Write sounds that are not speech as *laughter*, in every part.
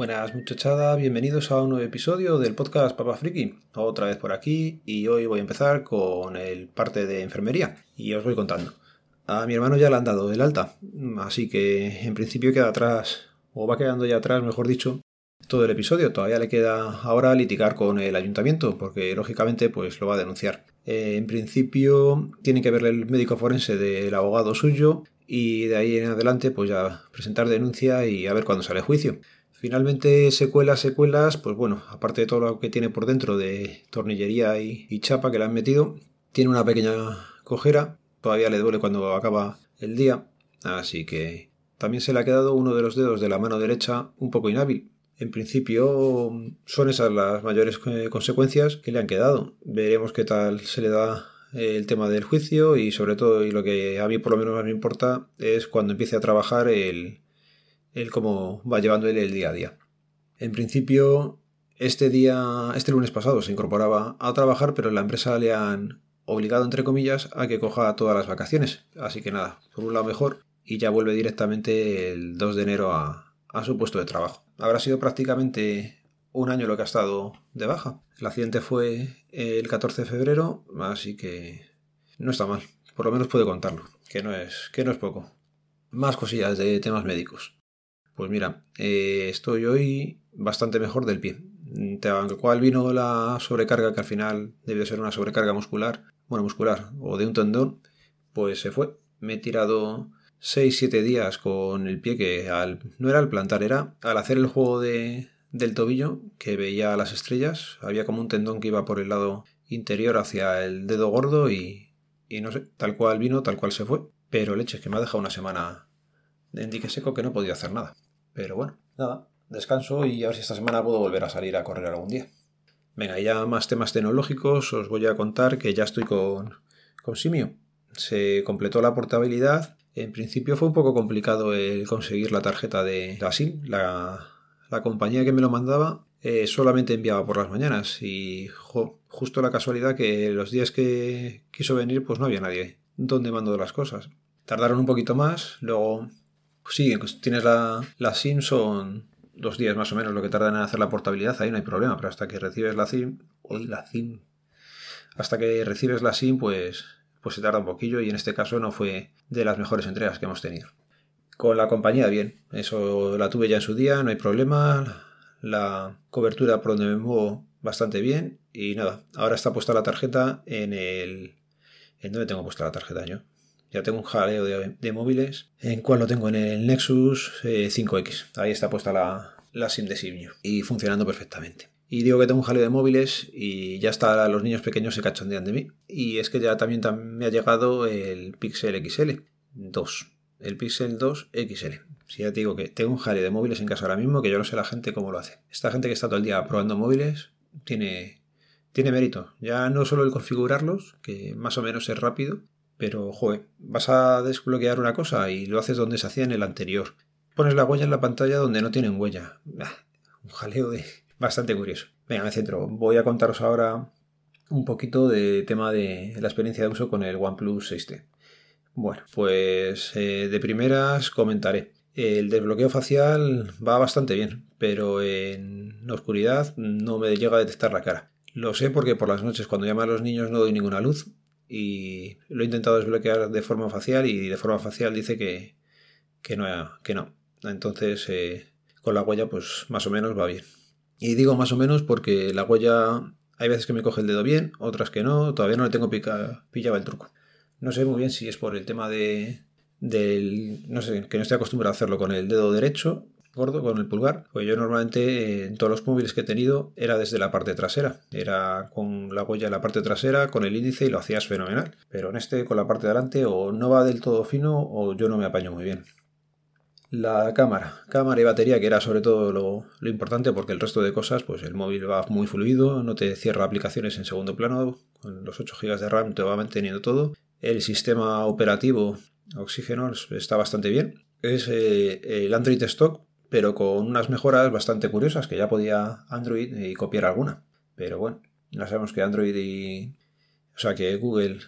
Buenas muchachada, bienvenidos a un nuevo episodio del podcast Papa Friki. Otra vez por aquí y hoy voy a empezar con el parte de enfermería y os voy contando. A mi hermano ya le han dado el alta, así que en principio queda atrás, o va quedando ya atrás, mejor dicho, todo el episodio. Todavía le queda ahora litigar con el ayuntamiento, porque lógicamente pues lo va a denunciar. Eh, en principio tiene que verle el médico forense del abogado suyo y de ahí en adelante pues ya presentar denuncia y a ver cuándo sale juicio. Finalmente, secuelas, secuelas, pues bueno, aparte de todo lo que tiene por dentro de tornillería y, chapa que le han metido, tiene una pequeña cojera, todavía le duele cuando acaba el día, así que también se le ha quedado uno de los dedos de la mano derecha un poco inhábil. En principio son esas las mayores eh, consecuencias que le han quedado. Veremos qué tal se le da el tema del juicio y sobre todo, y lo que a mí por lo menos más me importa, es cuando empiece a trabajar el, el cómo va llevando él el día a día. En principio, este día, este lunes pasado se incorporaba a trabajar, pero la empresa le han obligado, entre comillas, a que coja todas las vacaciones. Así que nada, por un lado mejor, y ya vuelve directamente el 2 de enero a, a su puesto de trabajo. Habrá sido prácticamente un año lo que ha estado de baja. El accidente fue el 14 de febrero, así que no está mal. Por lo menos puede contarlo, que no es, que no es poco. Más cosillas de temas médicos. Pues mira, eh, estoy hoy bastante mejor del pie. Tal cual vino la sobrecarga, que al final debió ser una sobrecarga muscular, bueno, muscular, o de un tendón, pues se fue. Me he tirado 6-7 días con el pie que al, no era al plantar, era al hacer el juego de, del tobillo que veía las estrellas. Había como un tendón que iba por el lado interior hacia el dedo gordo y, y no sé, tal cual vino, tal cual se fue. Pero leche, que me ha dejado una semana dique seco que no podía hacer nada. Pero bueno, nada, descanso y a ver si esta semana puedo volver a salir a correr algún día. Venga, ya más temas tecnológicos, os voy a contar que ya estoy con, con Simio. Se completó la portabilidad. En principio fue un poco complicado el conseguir la tarjeta de la SIM. La, la compañía que me lo mandaba eh, solamente enviaba por las mañanas y justo la casualidad que los días que quiso venir pues no había nadie donde mando las cosas. Tardaron un poquito más, luego sí, pues tienes la, la SIM son dos días más o menos lo que tardan en hacer la portabilidad, ahí no hay problema, pero hasta que recibes la SIM, hoy la SIM, hasta que recibes la SIM pues, pues se tarda un poquillo y en este caso no fue de las mejores entregas que hemos tenido. Con la compañía bien, eso la tuve ya en su día, no hay problema, la cobertura por donde me muevo bastante bien y nada, ahora está puesta la tarjeta en el... ¿En dónde tengo puesta la tarjeta yo? Ya tengo un jaleo de, móviles. ¿En cuál lo tengo? En el Nexus 5X. Eh, Ahí está puesta la, la SIM de Simio. Y funcionando perfectamente. Y digo que tengo un jaleo de móviles y ya está, los niños pequeños se cachondean de mí. Y es que ya también, me ha llegado el Pixel XL 2. El Pixel 2 XL. Si ya te digo que tengo un jaleo de móviles en casa ahora mismo, que yo no sé la gente cómo lo hace. Esta gente que está todo el día probando móviles tiene, tiene mérito. Ya no solo el configurarlos, que más o menos es rápido, pero, joder, vas a desbloquear una cosa y lo haces donde se hacía en el anterior. Pones la huella en la pantalla donde no tienen huella. un jaleo de... *laughs* bastante curioso. Venga, me centro. Voy a contaros ahora un poquito de tema de la experiencia de uso con el OnePlus 6T. Bueno, pues eh, de primeras comentaré. El desbloqueo facial va bastante bien, pero en oscuridad no me llega a detectar la cara. Lo sé porque por las noches cuando llaman a los niños no doy ninguna luz y lo he intentado desbloquear de forma facial y de forma facial dice que, que, no, que no. Entonces eh, con la huella pues más o menos va bien. Y digo más o menos porque la huella hay veces que me coge el dedo bien, otras que no, todavía no le tengo pica, pillado el truco. No sé muy bien si es por el tema de del no sé, que no estoy acostumbrado a hacerlo con el dedo derecho gordo con el pulgar. Pues yo normalmente en todos los móviles que he tenido era desde la parte trasera. Era con la huella en la parte trasera, con el índice y lo hacías fenomenal. Pero en este con la parte de delante o no va del todo fino o yo no me apaño muy bien. La cámara. Cámara y batería, que era sobre todo lo, importante porque el resto de cosas, pues el móvil va muy fluido, no te cierra aplicaciones en segundo plano, con los 8 GB de RAM te va manteniendo todo. El sistema operativo Oxígeno está bastante bien. Es eh, el Android Stock, pero con unas mejoras bastante curiosas que ya podía Android y copiar alguna. Pero bueno, ya sabemos que Android y... O sea, que Google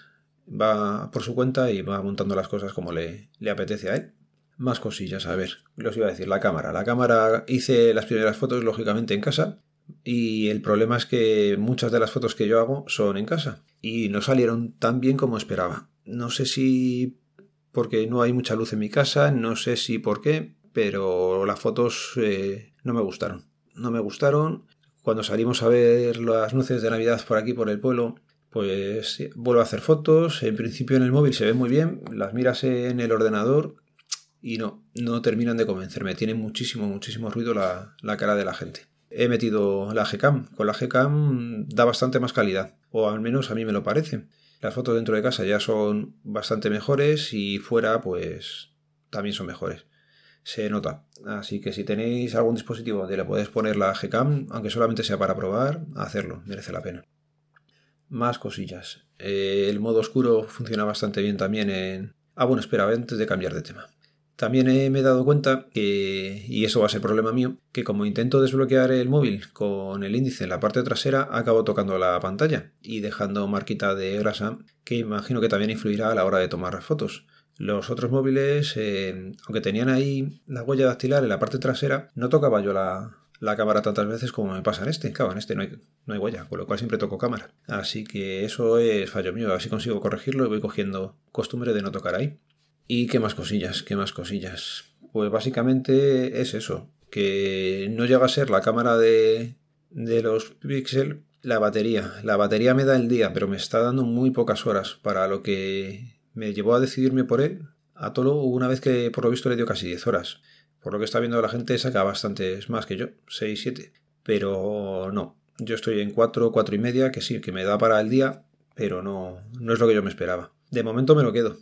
va por su cuenta y va montando las cosas como le, le apetece a él. Más cosillas, a ver, os iba a decir, la cámara. La cámara hice las primeras fotos, lógicamente, en casa. Y el problema es que muchas de las fotos que yo hago son en casa. Y no salieron tan bien como esperaba. No sé si porque no hay mucha luz en mi casa, no sé si por qué, pero las fotos eh, no me gustaron. No me gustaron. Cuando salimos a ver las luces de Navidad por aquí, por el pueblo, pues vuelvo a hacer fotos. En principio en el móvil se ve muy bien, las miras en el ordenador y no, no terminan de convencerme. Tiene muchísimo, muchísimo ruido la, la cara de la gente. He metido la Gcam. Con la Gcam da bastante más calidad, o al menos a mí me lo parece. Las fotos dentro de casa ya son bastante mejores y fuera pues también son mejores. Se nota. Así que si tenéis algún dispositivo donde le podéis poner la Gcam, aunque solamente sea para probar, hacerlo, merece la pena. Más cosillas. Eh, el modo oscuro funciona bastante bien también en... Ah, bueno, espera, antes de cambiar de tema. También me he dado cuenta que, y eso va a ser problema mío, que como intento desbloquear el móvil con el índice en la parte trasera, acabo tocando la pantalla y dejando marquita de grasa que imagino que también influirá a la hora de tomar fotos. Los otros móviles, eh, aunque tenían ahí la huella dactilar en la parte trasera, no tocaba yo la, cámara tantas veces como me pasa en este. Claro, en este no hay, no hay huella, con lo cual siempre toco cámara. Así que eso es fallo mío. Así consigo corregirlo y voy cogiendo costumbre de no tocar ahí. ¿Y qué más cosillas? ¿Qué más cosillas? Pues básicamente es eso, que no llega a ser la cámara de, de los Pixel la batería. La batería me da el día, pero me está dando muy pocas horas para lo que me llevó a decidirme por él. A Tolo una vez que por lo visto le dio casi 10 horas. Por lo que está viendo la gente saca bastantes más que yo, 6, 7. Pero no, yo estoy en 4, 4 y media, que sí, que me da para el día, pero no, no es lo que yo me esperaba. De momento me lo quedo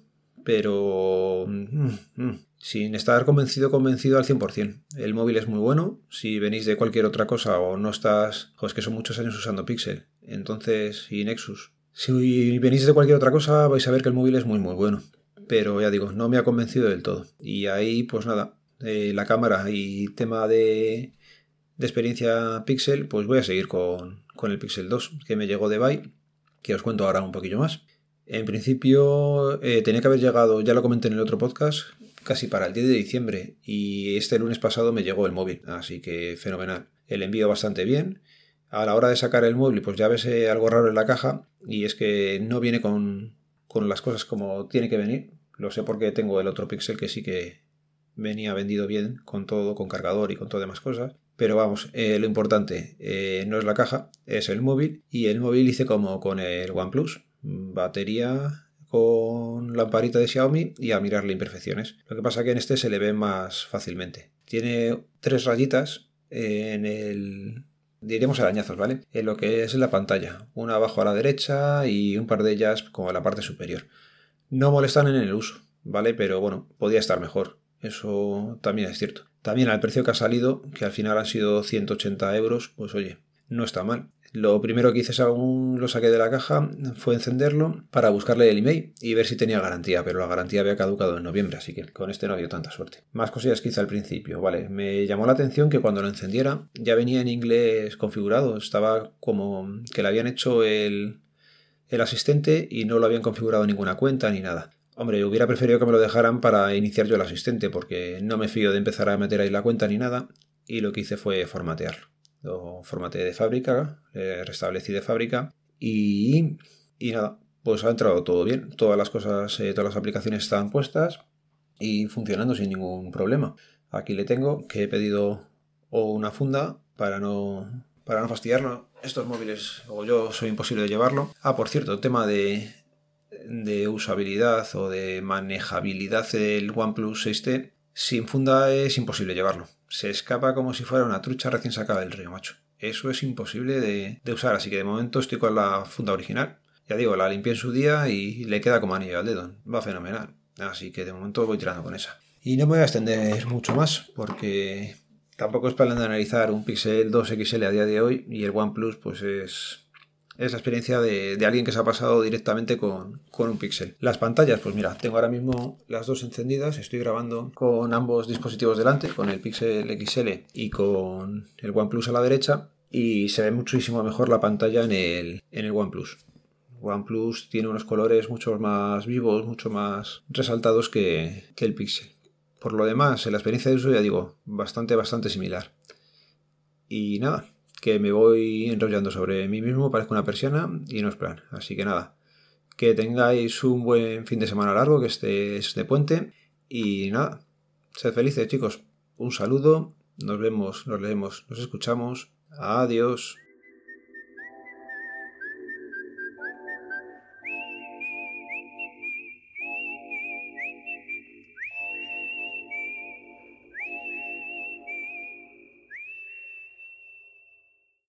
pero mm, mm, sin estar convencido, convencido al 100%. El móvil es muy bueno, si venís de cualquier otra cosa o no estás, o es que son muchos años usando Pixel, entonces, y Nexus. Si venís de cualquier otra cosa, vais a ver que el móvil es muy, muy bueno. Pero ya digo, no me ha convencido del todo. Y ahí, pues nada, eh, la cámara y tema de, de, experiencia Pixel, pues voy a seguir con, con el Pixel 2, que me llegó de Buy, que os cuento ahora un poquillo más. En principio eh, tenía que haber llegado, ya lo comenté en el otro podcast, casi para el 10 de diciembre y este lunes pasado me llegó el móvil, así que fenomenal. El envío bastante bien. A la hora de sacar el móvil, pues ya ves eh, algo raro en la caja y es que no viene con, con las cosas como tiene que venir. Lo sé porque tengo el otro Pixel que sí que venía vendido bien con todo, con cargador y con todas demás cosas. Pero vamos, eh, lo importante no es la caja, es el móvil. Y el móvil hice como con el OnePlus batería con lamparita de Xiaomi y a mirarle imperfecciones. Lo que pasa que en este se le ve más fácilmente. Tiene tres rayitas en el diremos arañazos, ¿vale? En lo que es la pantalla, una abajo a la derecha y un par de ellas como en la parte superior. No molestan en el uso, ¿vale? Pero bueno, podía estar mejor. Eso también es cierto. También al precio que ha salido, que al final han sido 180 euros, pues oye, no está mal. Lo primero que hice según lo saqué de la caja fue encenderlo para buscarle el email y ver si tenía garantía, pero la garantía había caducado en noviembre, así que con este no había tanta suerte. Más cosillas que hice al principio, vale. Me llamó la atención que cuando lo encendiera ya venía en inglés configurado, estaba como que le habían hecho el, el asistente y no lo habían configurado ninguna cuenta ni nada. Hombre, hubiera preferido que me lo dejaran para iniciar yo el asistente, porque no me fío de empezar a meter ahí la cuenta ni nada, y lo que hice fue formatearlo lo de fábrica, le restablecí de fábrica y, y nada, pues ha entrado todo bien. Todas las cosas, eh, todas las aplicaciones están puestas y funcionando sin ningún problema. Aquí le tengo que he pedido una funda para no, para no fastidiarlo. Estos móviles, o yo soy imposible de llevarlo. Ah, por cierto, tema de, de usabilidad o de manejabilidad del OnePlus 6T, sin funda es imposible llevarlo se escapa como si fuera una trucha recién sacada del río, macho. Eso es imposible de, usar, así que de momento estoy con la funda original. Ya digo, la limpié en su día y le queda como anillo al dedo. Va fenomenal. Así que de momento voy tirando con esa. Y no me voy a extender mucho más porque tampoco es para analizar un Pixel 2 XL a día de hoy y el OnePlus pues es es la experiencia de, alguien que se ha pasado directamente con, un Pixel. Las pantallas, pues mira, tengo ahora mismo las dos encendidas, estoy grabando con ambos dispositivos delante, con el Pixel XL y con el OnePlus a la derecha, y se ve muchísimo mejor la pantalla en el, en el OnePlus. OnePlus tiene unos colores mucho más vivos, mucho más resaltados que, que el Pixel. Por lo demás, en la experiencia de uso ya digo, bastante, bastante similar. Y nada, que me voy enrollando sobre mí mismo, parezco una persiana y no es plan. Así que nada, que tengáis un buen fin de semana largo, que estés de puente y nada, sed felices chicos. Un saludo, nos vemos, nos leemos, nos escuchamos. Adiós.